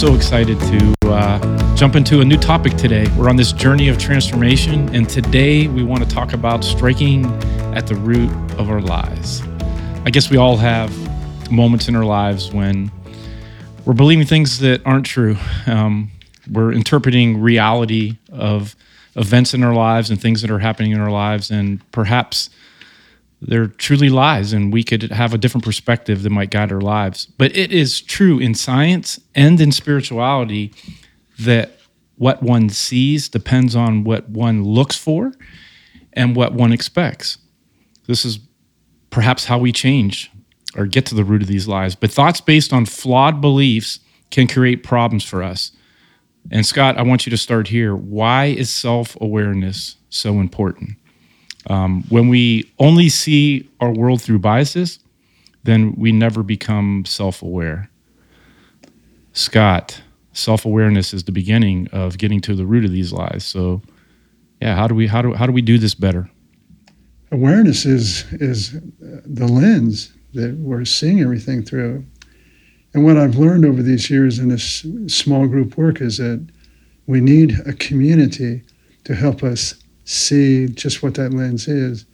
so excited to uh, jump into a new topic today. We're on this journey of transformation, and today we want to talk about striking at the root of our lies. I guess we all have moments in our lives when we're believing things that aren't true. Um, we're interpreting reality of events in our lives and things that are happening in our lives, and perhaps they're truly lies, and we could have a different perspective that might guide our lives. But it is true in science and in spirituality that what one sees depends on what one looks for and what one expects. This is perhaps how we change or get to the root of these lies. But thoughts based on flawed beliefs can create problems for us. And Scott, I want you to start here. Why is self awareness so important? Um, when we only see our world through biases, then we never become self aware. Scott, self awareness is the beginning of getting to the root of these lies. So, yeah, how do we how do how do we do this better? Awareness is is the lens that we're seeing everything through. And what I've learned over these years in this small group work is that we need a community to help us see just what that lens is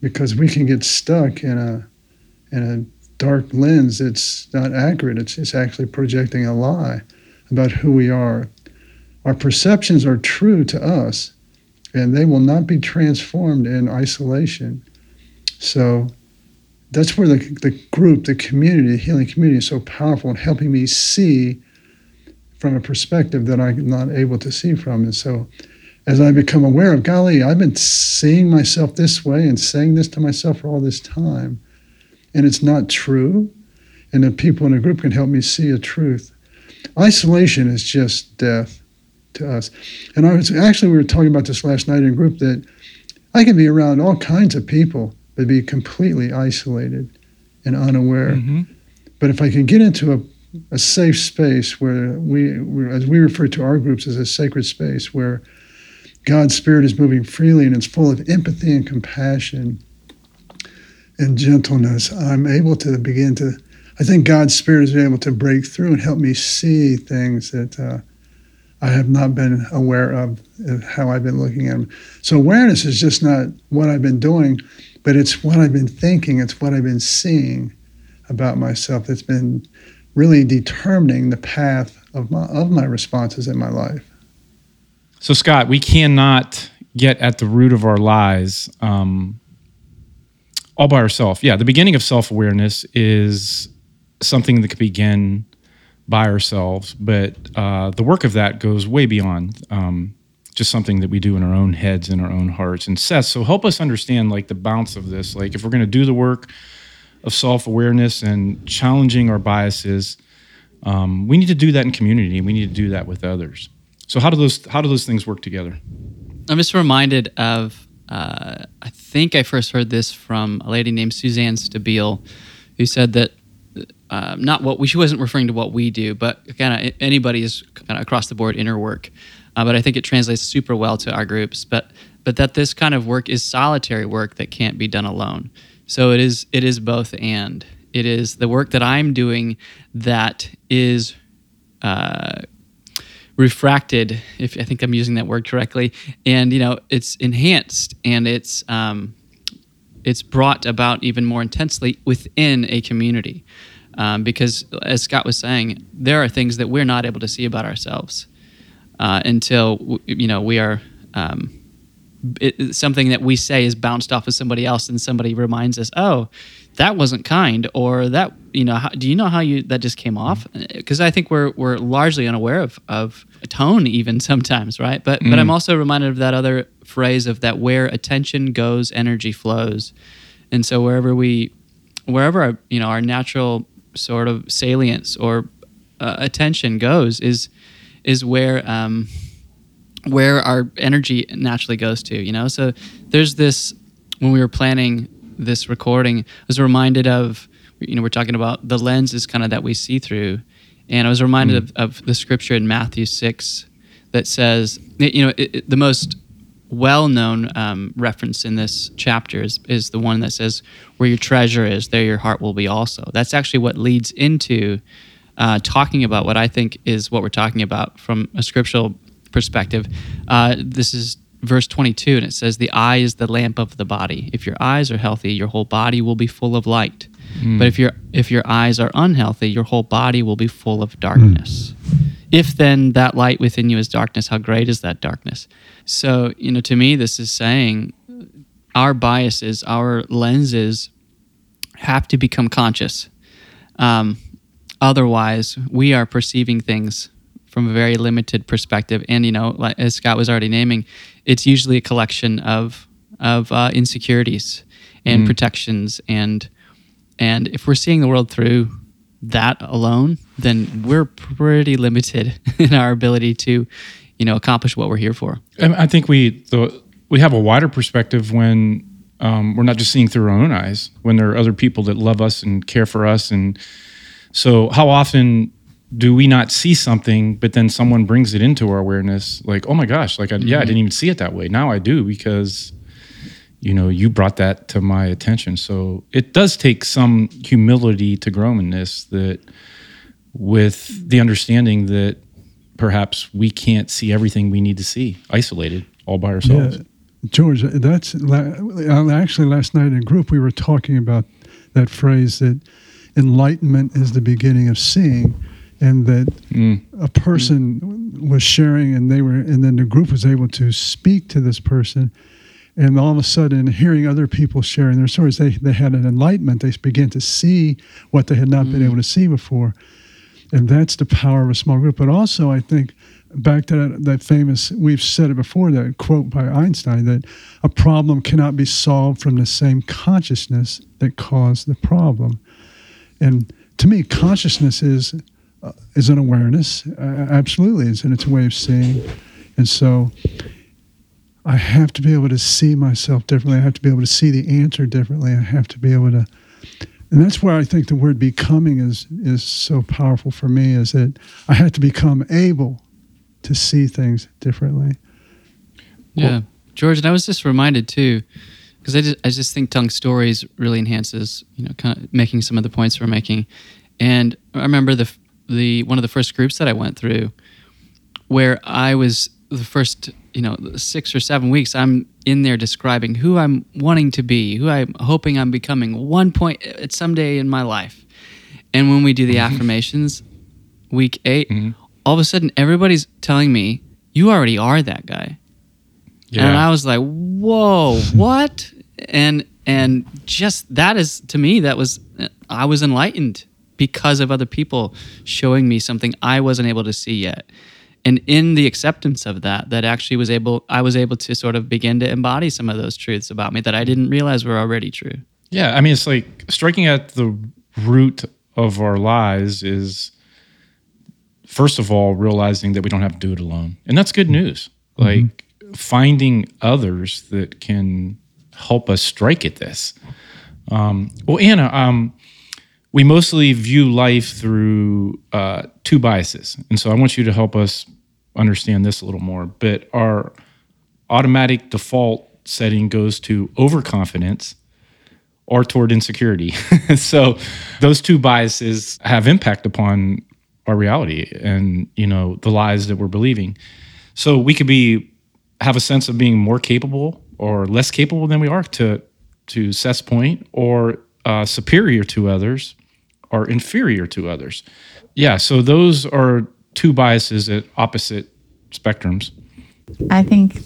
because we can get stuck in a in a dark lens that's not accurate. It's, it's actually projecting a lie about who we are. Our perceptions are true to us and they will not be transformed in isolation. So that's where the, the group the community the healing community is so powerful in helping me see from a perspective that i'm not able to see from. And so as I become aware of, golly, I've been seeing myself this way and saying this to myself for all this time, and it's not true. And the people in a group can help me see a truth. Isolation is just death to us. And I was actually we were talking about this last night in group that I can be around all kinds of people but be completely isolated and unaware. Mm-hmm. But if I can get into a, a safe space where we, as we refer to our groups as a sacred space, where God's Spirit is moving freely and it's full of empathy and compassion and gentleness. I'm able to begin to, I think God's Spirit has been able to break through and help me see things that uh, I have not been aware of, of how I've been looking at them. So awareness is just not what I've been doing, but it's what I've been thinking, it's what I've been seeing about myself that's been really determining the path of my, of my responses in my life. So, Scott, we cannot get at the root of our lies um, all by ourselves. Yeah, the beginning of self awareness is something that can begin by ourselves, but uh, the work of that goes way beyond um, just something that we do in our own heads and our own hearts. And Seth, so help us understand like the bounce of this. Like, if we're going to do the work of self awareness and challenging our biases, um, we need to do that in community. We need to do that with others. So how do those how do those things work together? I'm just reminded of uh, I think I first heard this from a lady named Suzanne Stabile, who said that uh, not what we she wasn't referring to what we do, but kind of anybody is kind of across the board inner work. Uh, but I think it translates super well to our groups. But but that this kind of work is solitary work that can't be done alone. So it is it is both and it is the work that I'm doing that is uh, refracted if i think i'm using that word correctly and you know it's enhanced and it's um, it's brought about even more intensely within a community. Um, because as scott was saying there are things that we're not able to see about ourselves uh, until you know we are um, it, something that we say is bounced off of somebody else and somebody reminds us oh that wasn't kind or that you know how, do you know how you that just came off because i think we're we're largely unaware of of tone even sometimes right but mm. but i'm mm. also reminded of that other phrase of that where attention goes energy flows and so wherever we wherever our you know our natural sort of salience or uh, attention goes is is where um where our energy naturally goes to you know so there's this when we were planning this recording, I was reminded of, you know, we're talking about the lens is kind of that we see through. And I was reminded mm. of, of, the scripture in Matthew 6 that says, you know, it, it, the most well known um, reference in this chapter is, is the one that says, Where your treasure is, there your heart will be also. That's actually what leads into uh, talking about what I think is what we're talking about from a scriptural perspective. Uh, this is verse 22, and it says, The eye is the lamp of the body. If your eyes are healthy, your whole body will be full of light. But if your if your eyes are unhealthy, your whole body will be full of darkness. If then that light within you is darkness, how great is that darkness? So, you know, to me, this is saying our biases, our lenses have to become conscious. Um, otherwise, we are perceiving things from a very limited perspective. And, you know, like, as Scott was already naming, it's usually a collection of, of uh, insecurities and protections. And, and if we're seeing the world through that alone, then we're pretty limited in our ability to, you know, accomplish what we're here for. And I think we the, we have a wider perspective when um, we're not just seeing through our own eyes. When there are other people that love us and care for us, and so how often do we not see something, but then someone brings it into our awareness? Like, oh my gosh, like I, yeah, I mm-hmm. didn't even see it that way. Now I do because you know you brought that to my attention. So it does take some humility to grow in this. That with the understanding that perhaps we can't see everything we need to see isolated all by ourselves. Yeah, George, that's uh, actually last night in group we were talking about that phrase that enlightenment is the beginning of seeing, and that Mm. a person was sharing, and they were, and then the group was able to speak to this person, and all of a sudden, hearing other people sharing their stories, they they had an enlightenment. They began to see what they had not been able to see before, and that's the power of a small group. But also, I think back to that, that famous we've said it before that quote by einstein that a problem cannot be solved from the same consciousness that caused the problem and to me consciousness is uh, is an awareness. Uh, absolutely is and it's a way of seeing. And so i have to be able to see myself differently. I have to be able to see the answer differently. I have to be able to and that's where I think the word becoming is is so powerful for me is that I have to become able to see things differently. Yeah, George, and I was just reminded too, because I just, I just think telling stories really enhances, you know, kind of making some of the points we're making. And I remember the the one of the first groups that I went through, where I was the first, you know, six or seven weeks. I'm in there describing who I'm wanting to be, who I'm hoping I'm becoming one point at someday in my life. And when we do the mm-hmm. affirmations, week 8 mm-hmm. all of a sudden everybody's telling me you already are that guy. And I was like, "Whoa, what?" And and just that is to me that was I was enlightened because of other people showing me something I wasn't able to see yet. And in the acceptance of that, that actually was able I was able to sort of begin to embody some of those truths about me that I didn't realize were already true. Yeah, I mean, it's like striking at the root of our lies is, first of all, realizing that we don't have to do it alone. And that's good news. Like finding others that can help us strike at this. Um, well, Anna, um, we mostly view life through uh, two biases. And so I want you to help us understand this a little more. But our automatic default setting goes to overconfidence or toward insecurity. so those two biases have impact upon our reality and you know the lies that we're believing. So we could be have a sense of being more capable or less capable than we are to to Seth's point, or uh, superior to others, or inferior to others. Yeah. So those are two biases at opposite spectrums. I think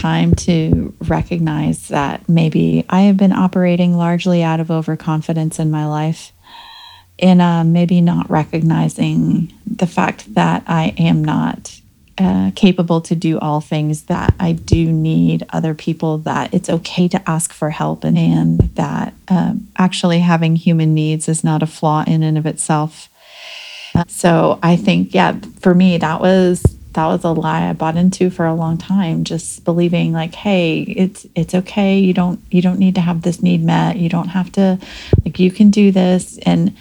time to recognize that maybe I have been operating largely out of overconfidence in my life and uh, maybe not recognizing the fact that I am not uh, capable to do all things that I do need other people that it's okay to ask for help and, and that um, actually having human needs is not a flaw in and of itself. Uh, so I think, yeah, for me, that was that was a lie I bought into for a long time. Just believing like, hey, it's it's okay. You don't you don't need to have this need met. You don't have to like you can do this and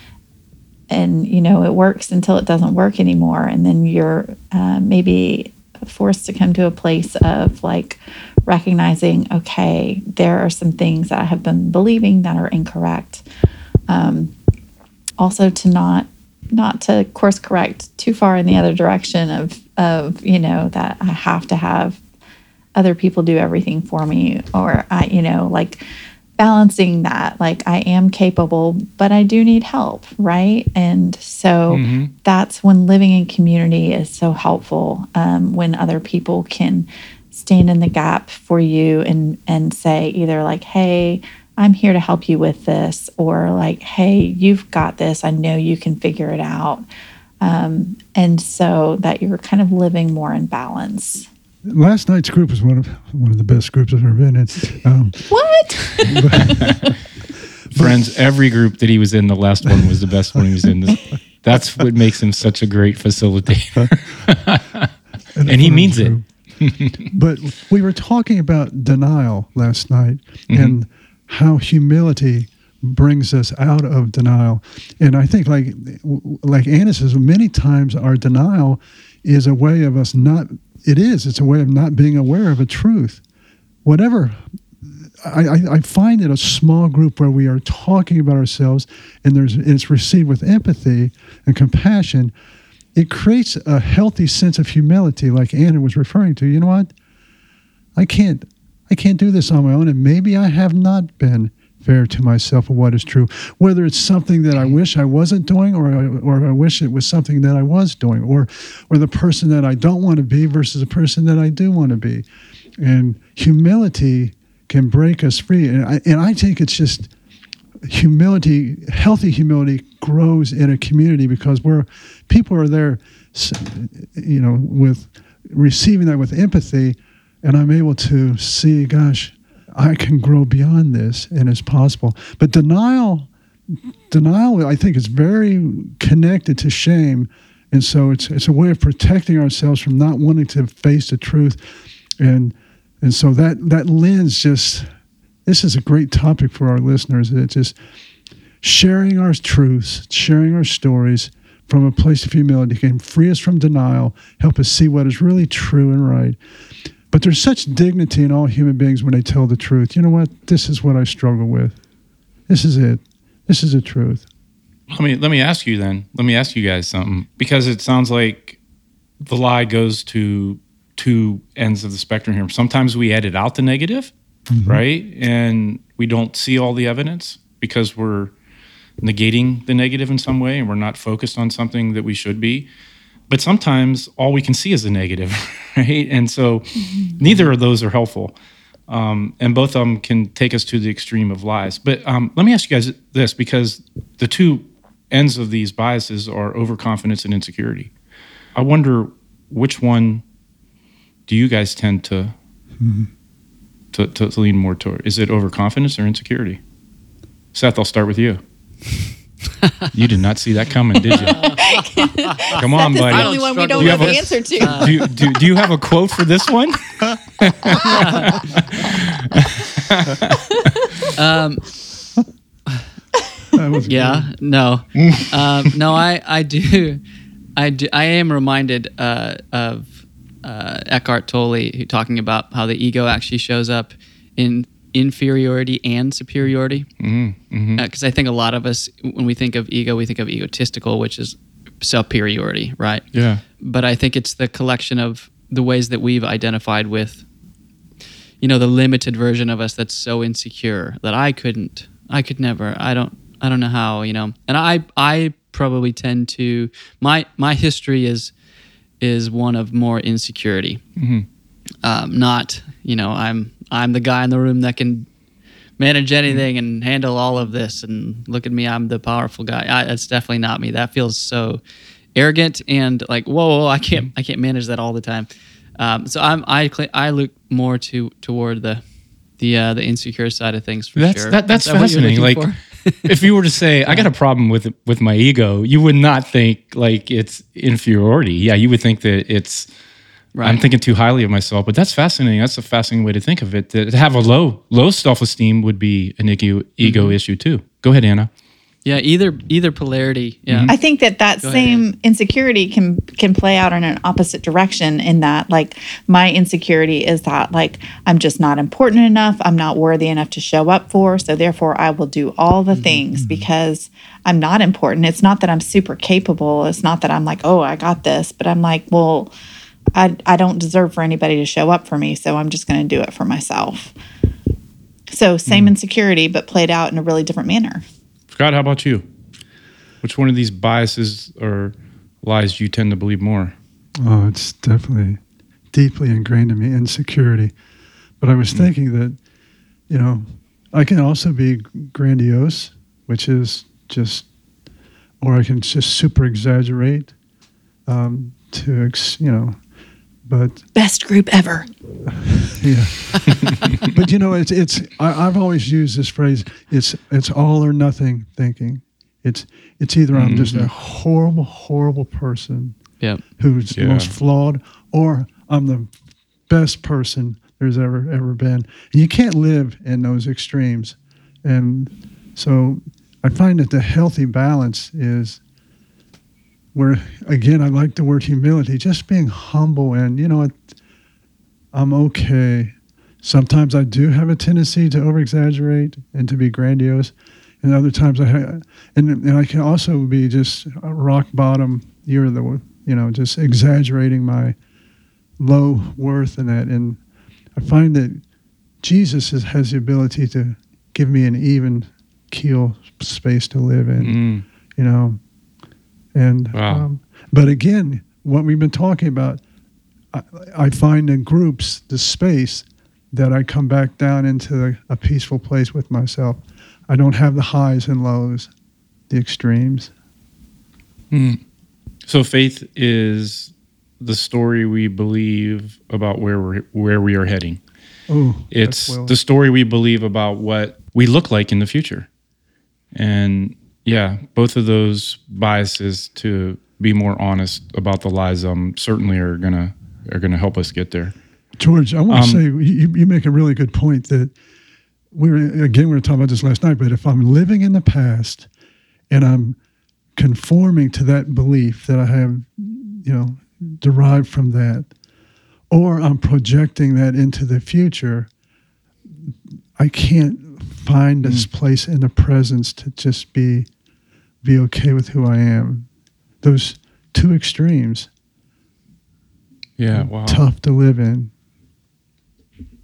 and you know it works until it doesn't work anymore and then you're uh, maybe forced to come to a place of like recognizing, okay, there are some things that I have been believing that are incorrect. Um, also, to not not to course correct too far in the other direction of of you know that I have to have other people do everything for me or I you know like balancing that like i am capable but i do need help right? And so Mhm. that's when living in community is so helpful um, when other people can stand in the gap for you and and say either like hey i'm here to help you with this or like hey you've got this. I know you can figure it out. Um, and so that you're kind of living more in balance Last night's group was one of one of the best groups I've ever been in. Um, what Friends, every group that he was in, the last one was the best one he was in. That's what makes him such a great facilitator. And he affirmed means it. but we were talking about denial last night Mm-hmm. and how humility brings us out of denial. And I think, like like Anna says, many times our denial is a way of us not. It is. It's a way of not being aware of a truth. Whatever I, I, find that a small group where we are talking about ourselves and there's it's received with empathy and compassion, it creates a healthy sense of humility, like Anna was referring to. You know what? I can't I can't do this on my own, and maybe I have not been fair to myself of what is true. Whether it's something that I wish I wasn't doing, or I, or I wish it was something that I was doing, or or the person that I don't want to be versus the person that I do want to be, and humility can break us free. And I, and I think it's just humility, healthy humility grows in a community because we're people are there, you know, with receiving that with empathy, and I'm able to see, gosh, I can grow beyond this, and it's possible. But denial, denial, I think is very connected to shame, and so it's it's a way of protecting ourselves from not wanting to face the truth, and and so that that lens just this is a great topic for our listeners. It's just sharing our truths, sharing our stories from a place of humility can free us from denial, help us see what is really true and right. But there's such dignity in all human beings when they tell the truth. You know what? This is what I struggle with. This is it. This is the truth. Let me let me ask you then. Let me ask you guys something because it sounds like the lie goes to two ends of the spectrum here. Sometimes we edit out the negative, mm-hmm. right? And we don't see all the evidence because we're negating the negative in some way and we're not focused on something that we should be. But sometimes all we can see is the negative, right? And so neither of those are helpful. Um, and both of them can take us to the extreme of lies. But um, let me ask you guys this because the two ends of these biases are overconfidence and insecurity. I wonder which one do you guys tend to to, to, to lean more toward? Is it overconfidence or insecurity? Seth, I'll start with you. you did not see that coming, did you? Come on, buddy. the only one we don't with know the this. answer to. Do, you- do, do you have a quote for this one? Um, That was yeah, no, um, no. I, I do, I do. I am reminded uh, of uh, Eckhart Tolle talking about how the ego actually shows up in inferiority and superiority. Mm-hmm, Because I think a lot of us, when we think of ego, we think of egotistical, which is superiority, right? Yeah. but I think it's the collection of the ways that we've identified with, you know, the limited version of us that's so insecure that I couldn't, I could never, I don't, I don't know how, you know, and I, I probably tend to my my history is is one of more insecurity, Mhm. um, not, you know, I'm I'm the guy in the room that can manage anything and handle all of this and look at me i'm the powerful guy. I, that's definitely not me. That feels so arrogant and like whoa, whoa i can't i can't manage that all the time. Um, so i'm i i look more to toward the the uh, the insecure side of things for That's sure. that, that's Is that what fascinating. Like, if you were to say, "I got a problem with with my ego," you would not think like it's inferiority. Yeah, you would think that it's I'm thinking too highly of myself. But that's fascinating. That's a fascinating way to think of it. To have a low low self esteem would be an ego mm-hmm. ego Mm-hmm. issue too. Go ahead, Anna. Yeah, either either polarity. Yeah. Mm-hmm. I think that that Go ahead, same insecurity can can play out in an opposite direction in that like my insecurity is that like I'm just not important enough, I'm not worthy enough to show up for, so therefore I will do all the mm-hmm. things because I'm not important. It's not that I'm super capable, it's not that I'm like, "Oh, I got this," but I'm like, "Well, I I don't deserve for anybody to show up for me, so I'm just going to do it for myself." So, same insecurity but played out in a really different manner. Scott, how about you? Which one of these biases or lies do you tend to believe more? Oh, it's definitely deeply ingrained in me insecurity. But I was thinking that, you know, I can also be grandiose, which is just, or I can just super exaggerate um, to, ex, you know, but Best group ever. yeah. but you know, it's it's. I, I've always used this phrase. It's it's all or nothing thinking. It's it's either I'm just a mm-hmm. horrible, horrible person Yeah. who's the most flawed, or I'm the best person there's ever ever been. And you can't live in those extremes. And so I find that the healthy balance is where again I like the word humility, just being humble and you know I'm okay. Sometimes I do have a tendency to over exaggerate and to be grandiose, and other times I ha- and and I can also be just a rock bottom. You're the you know just exaggerating my low worth and that, and I find that Jesus is, has the ability to give me an even keel space to live in. Mm, You know, and Wow. um, but again, what we've been talking about, I, I find in groups the space that I come back down into a peaceful place with myself. I don't have the highs and lows, the extremes. mm. So faith is the story we believe about where we're where we are heading. Oh, It's well- the story we believe about what we look like in the future. And yeah, both of those biases to be more honest about the lies um certainly are gonna are gonna help us get there. George, I want Um, to say you, you make a really good point that we were again we were talking about this last night. But if I'm living in the past and I'm conforming to that belief that I have, you know, derived from that, or I'm projecting that into the future, I can't find this place in the presence to just be be okay with who I am. Those two extremes, Yeah, wow. tough to live in.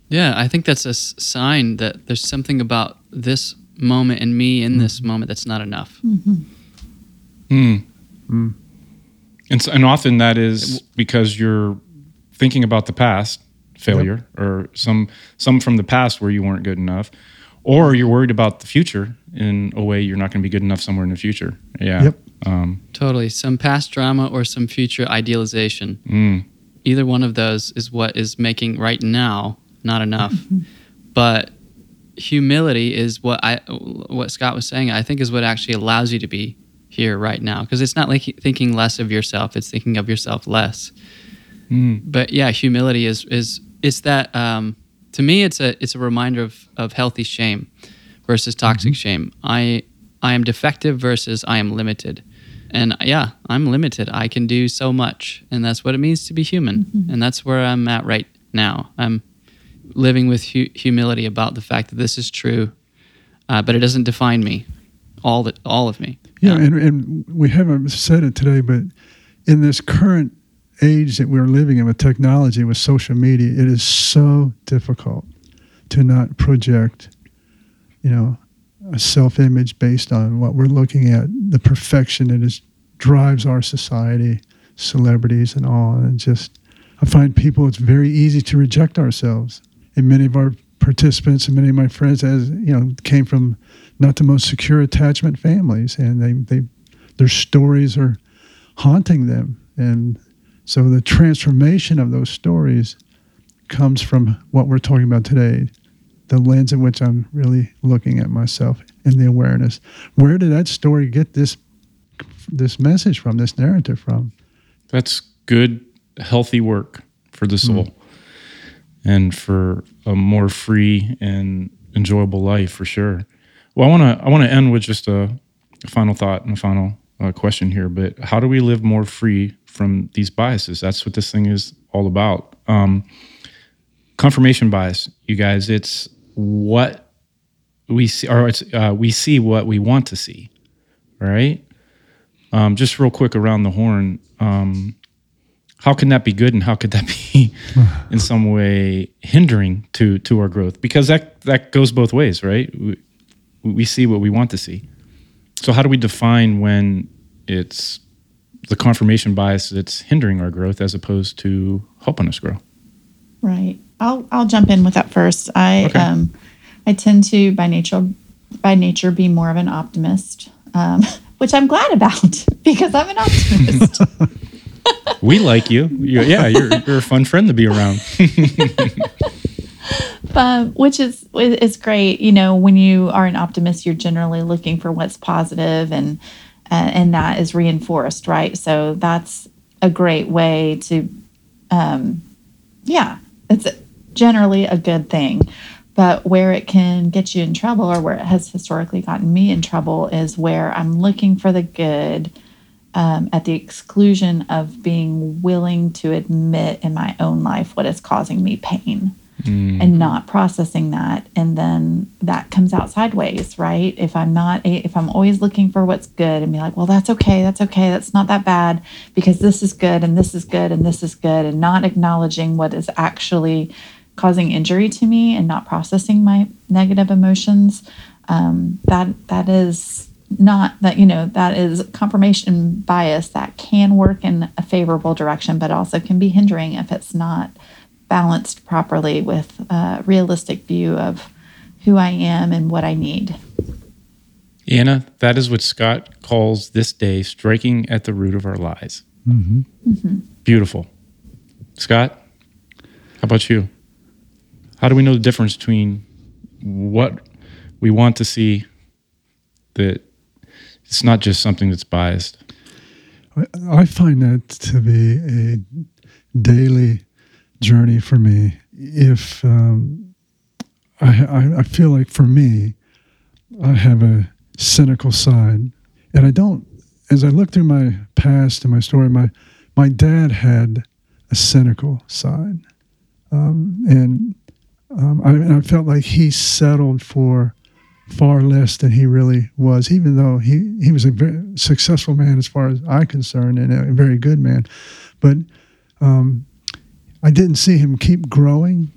Yeah, I think that's a sign that there's something about this moment and me in this moment that's not enough. Mm. Mm. And so, and often that is because you're thinking about the past failure or some some from the past where you weren't good enough, or you're worried about the future in a way you're not going to be good enough somewhere in the future. Yeah. Yep. Um, Totally. Some past drama or some future idealization. mm, Either one of those is what is making right now not enough. but humility is what I what Scott was saying, I think is what actually allows you to be here right now because it's not like thinking less of yourself, it's thinking of yourself less. mm, but yeah, humility is is it's that um, to me it's a it's a reminder of of healthy shame versus toxic shame. I I am defective versus I am limited. And yeah, I'm limited. I can do so much, and that's what it means to be human. And that's where I'm at right now. I'm living with hu- humility about the fact that this is true, uh, but it doesn't define me, all that all of me. Yeah, and, and we haven't said it today, but in this current age that we're living in with technology, with social media, it is so difficult to not project, you know, a self-image based on what we're looking at, the perfection that is drives our society, celebrities and all, and just I find people it's very easy to reject ourselves. And many of our participants and many of my friends, as you know, came from not the most secure attachment families, and they, they their stories are haunting them, and so the transformation of those stories comes from what we're talking about today, the lens in which I'm really looking at myself and the awareness. Where did that story get this this message from, this narrative from? that's good, healthy work for the soul, and for a more free and enjoyable life for sure. Well, I want to I want to end with just a a final thought and a final uh, question here, but how do we live more free from these biases? That's what this thing is all about. Um, confirmation bias, you guys. It's what we see, or it's uh, we see what we want to see, right? Um, just real quick around the horn. Um, how can that be good, and how could that be in some way hindering to to our growth? Because that that goes both ways, right? We, we see what we want to see. So how do we define when it's the confirmation bias that's hindering our growth as opposed to helping us grow? Right. I'll I'll jump in with that first. I Okay. um I tend to by nature by nature be more of an optimist, um, which I'm glad about because I'm an optimist. We like you. you yeah, you're you're a fun friend to be around. um, which is is great. You know, when you are an optimist, you're generally looking for what's positive, and uh, and that is reinforced, right? So that's a great way to, um, yeah, it's generally a good thing. But where it can get you in trouble, or where it has historically gotten me in trouble, is where I'm looking for the good um, at the exclusion of being willing to admit in my own life what is causing me pain and not processing that. And then that comes out sideways right? If i'm not if i'm always looking for what's good and be like well that's okay that's okay that's not that bad because this is good and this is good and this is good and not acknowledging what is actually causing injury to me and not processing my negative emotions um, that that is not that you know that is confirmation bias that can work in a favorable direction but also can be hindering if it's not balanced properly with a realistic view of who I am and what I need. Anna, that is what Scott calls this day striking at the root of our lies. Mm-hmm. Mm-hmm. Beautiful. Scott, how about you? How do we know the difference between what we want to see that it's not just something that's biased? I, I find that to be a daily journey for me. If um, I, I, feel like for me, I have a cynical side, and I don't. As I look through my past and my story, my my dad had a cynical side, um, and um, I, I felt like he settled for far less than he really was, even though he, he was a very successful man as far as I'm concerned and a very good man. But um, I didn't see him keep growing.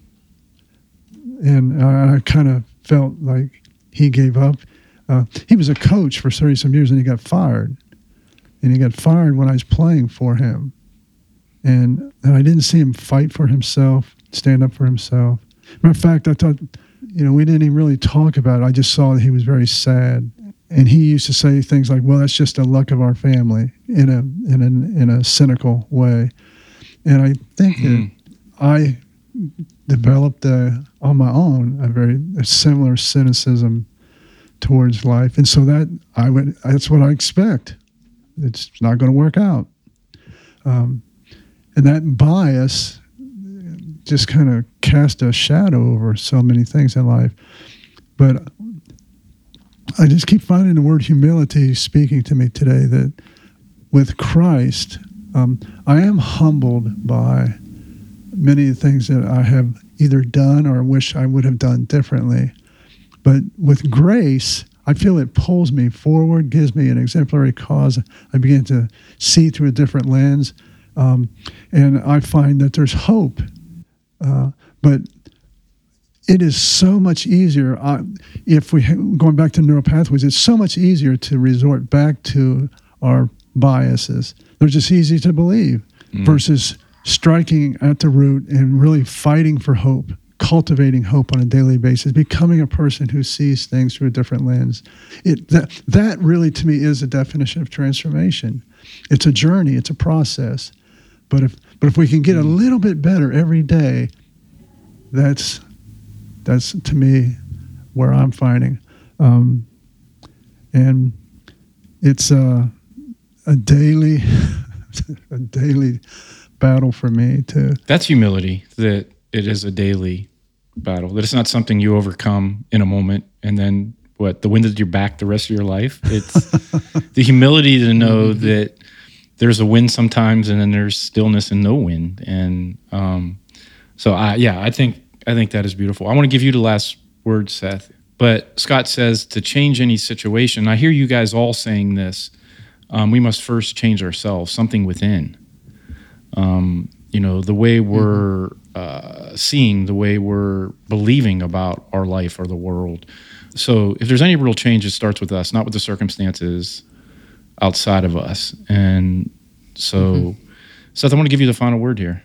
And I, I kind of felt like he gave up. Uh, he was a coach for 30 some years and he got fired. And he got fired when I was playing for him. And, and I didn't see him fight for himself, stand up for himself. Matter of fact, I thought, you know, we didn't even really talk about it. I just saw that he was very sad. And he used to say things like, well, that's just the luck of our family in a, in a, in a cynical way. And I think that I developed a, on my own a very a similar cynicism towards life. And so that I would, that's what I expect. It's not going to work out. Um, and that bias just kind of cast a shadow over so many things in life. But I just keep finding the word humility speaking to me today that with Christ, um, I am humbled by many things that I have either done or wish I would have done differently. But with grace, I feel it pulls me forward, gives me an exemplary cause. I begin to see through a different lens. Um, and I find that there's hope. Uh, but it is so much easier uh, if we going back to neural pathways. It's so much easier to resort back to our biases. They're just easy to believe versus striking at the root and really fighting for hope, cultivating hope on a daily basis, becoming a person who sees things through a different lens. It that that really to me is a definition of transformation. It's a journey. It's a process. But if but if we can get a little bit better every day, that's that's to me where I'm finding, um, and it's a a daily a daily battle for me to That's humility that it is a daily battle, that it's not something you overcome in a moment and then what the wind at your back the rest of your life. It's the humility to know that there's a wind sometimes, and then there's stillness and no wind. And um, so, I yeah, I think I think that is beautiful. I want to give you the last word, Seth. But Scott says to change any situation. I hear you guys all saying this. Um, we must first change ourselves, something within. Um, you know, the way we're uh, seeing, the way we're believing about our life or the world. So, if there's any real change, it starts with us, not with the circumstances outside of us. And so, Seth, I want to give you the final word here.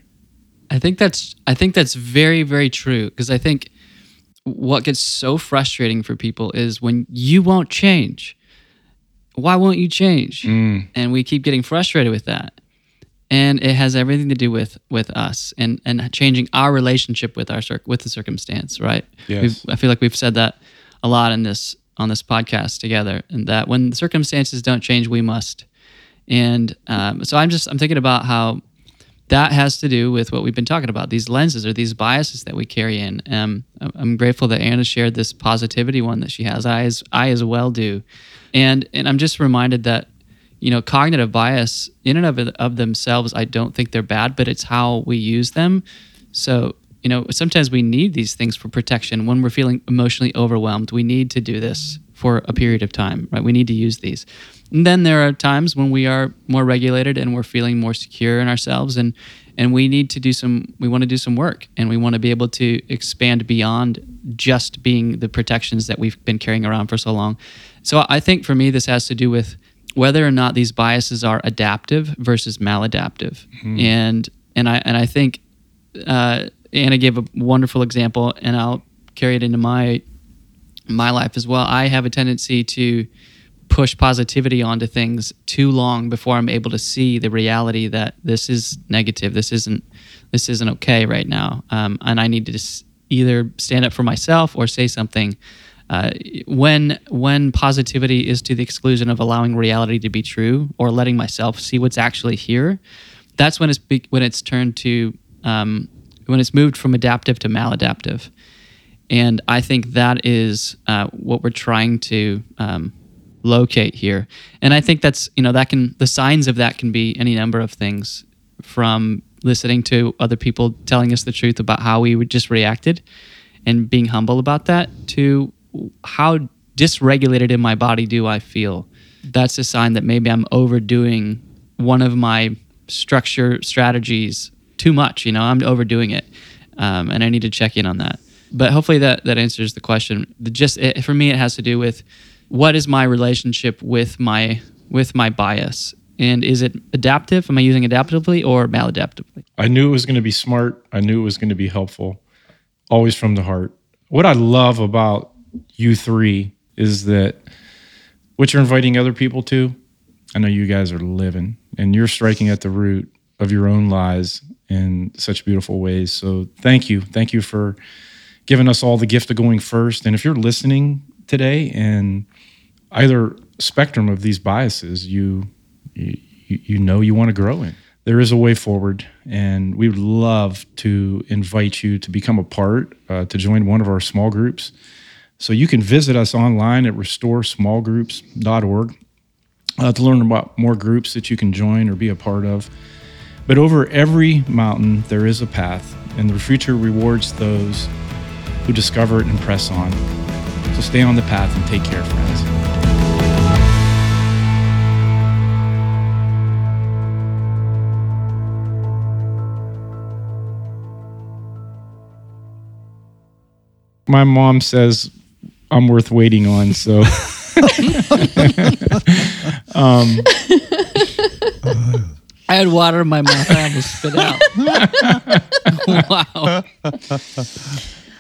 I think that's I think that's very very true because I think what gets so frustrating for people is when you won't change. Why won't you change? And we keep getting frustrated with that. And it has everything to do with with us and and changing our relationship with our cir- with the circumstance, right? Yes. We've, I feel like we've said that a lot in this on this podcast together, and that when the circumstances don't change, we must. And um, so I'm just I'm thinking about how that has to do with what we've been talking about these lenses or these biases that we carry in um, i'm grateful that anna shared this positivity one that she has i as, I as well do and and i'm just reminded that you know cognitive bias in and of, of themselves i don't think they're bad but it's how we use them. So you know sometimes we need these things for protection. When we're feeling emotionally overwhelmed we need to do this for a period of time right? We need to use these. And then there are times when we are more regulated and we're feeling more secure in ourselves and and we need to do some we want to do some work and we want to be able to expand beyond just being the protections that we've been carrying around for so long. So I think for me this has to do with whether or not these biases are adaptive versus maladaptive. And and I and I think uh, Anna gave a wonderful example and I'll carry it into my my life as well. I have a tendency to push positivity onto things too long before I'm able to see the reality that this is negative. This isn't this isn't okay right now, um, and I need to just either stand up for myself or say something. Uh, when when positivity is to the exclusion of allowing reality to be true or letting myself see what's actually here, that's when it's be, when it's turned to um, when it's moved from adaptive to maladaptive and I think that is uh, what we're trying to um, locate here. And I think that's you know that can the signs of that can be any number of things, from listening to other people telling us the truth about how we just reacted, and being humble about that, to how dysregulated in my body do I feel. That's a sign that maybe I'm overdoing one of my structure strategies too much. You know, I'm overdoing it, um, and I need to check in on that. But hopefully that that answers the question. The just it, for me, it has to do with what is my relationship with my with my bias, and is it adaptive? Am I using adaptively or maladaptively? I knew it was going to be smart. I knew it was going to be helpful. Always from the heart. What I love about you three is that what you're inviting other people to, I know you guys are living and you're striking at the root of your own lies in such beautiful ways. So thank you. Thank you for giving us all the gift of going first. And if you're listening today and either spectrum of these biases you you, you know you want to grow in. There is a way forward and we would love to invite you to become a part uh, to join one of our small groups. So you can visit us online at restoresmallgroups.org uh, to learn about more groups that you can join or be a part of. But over every mountain there is a path and the future rewards those who discover it and press on. So stay on the path and take care friends my mom says I'm worth waiting on. So, um, I had water in my mouth. I almost spit out. wow.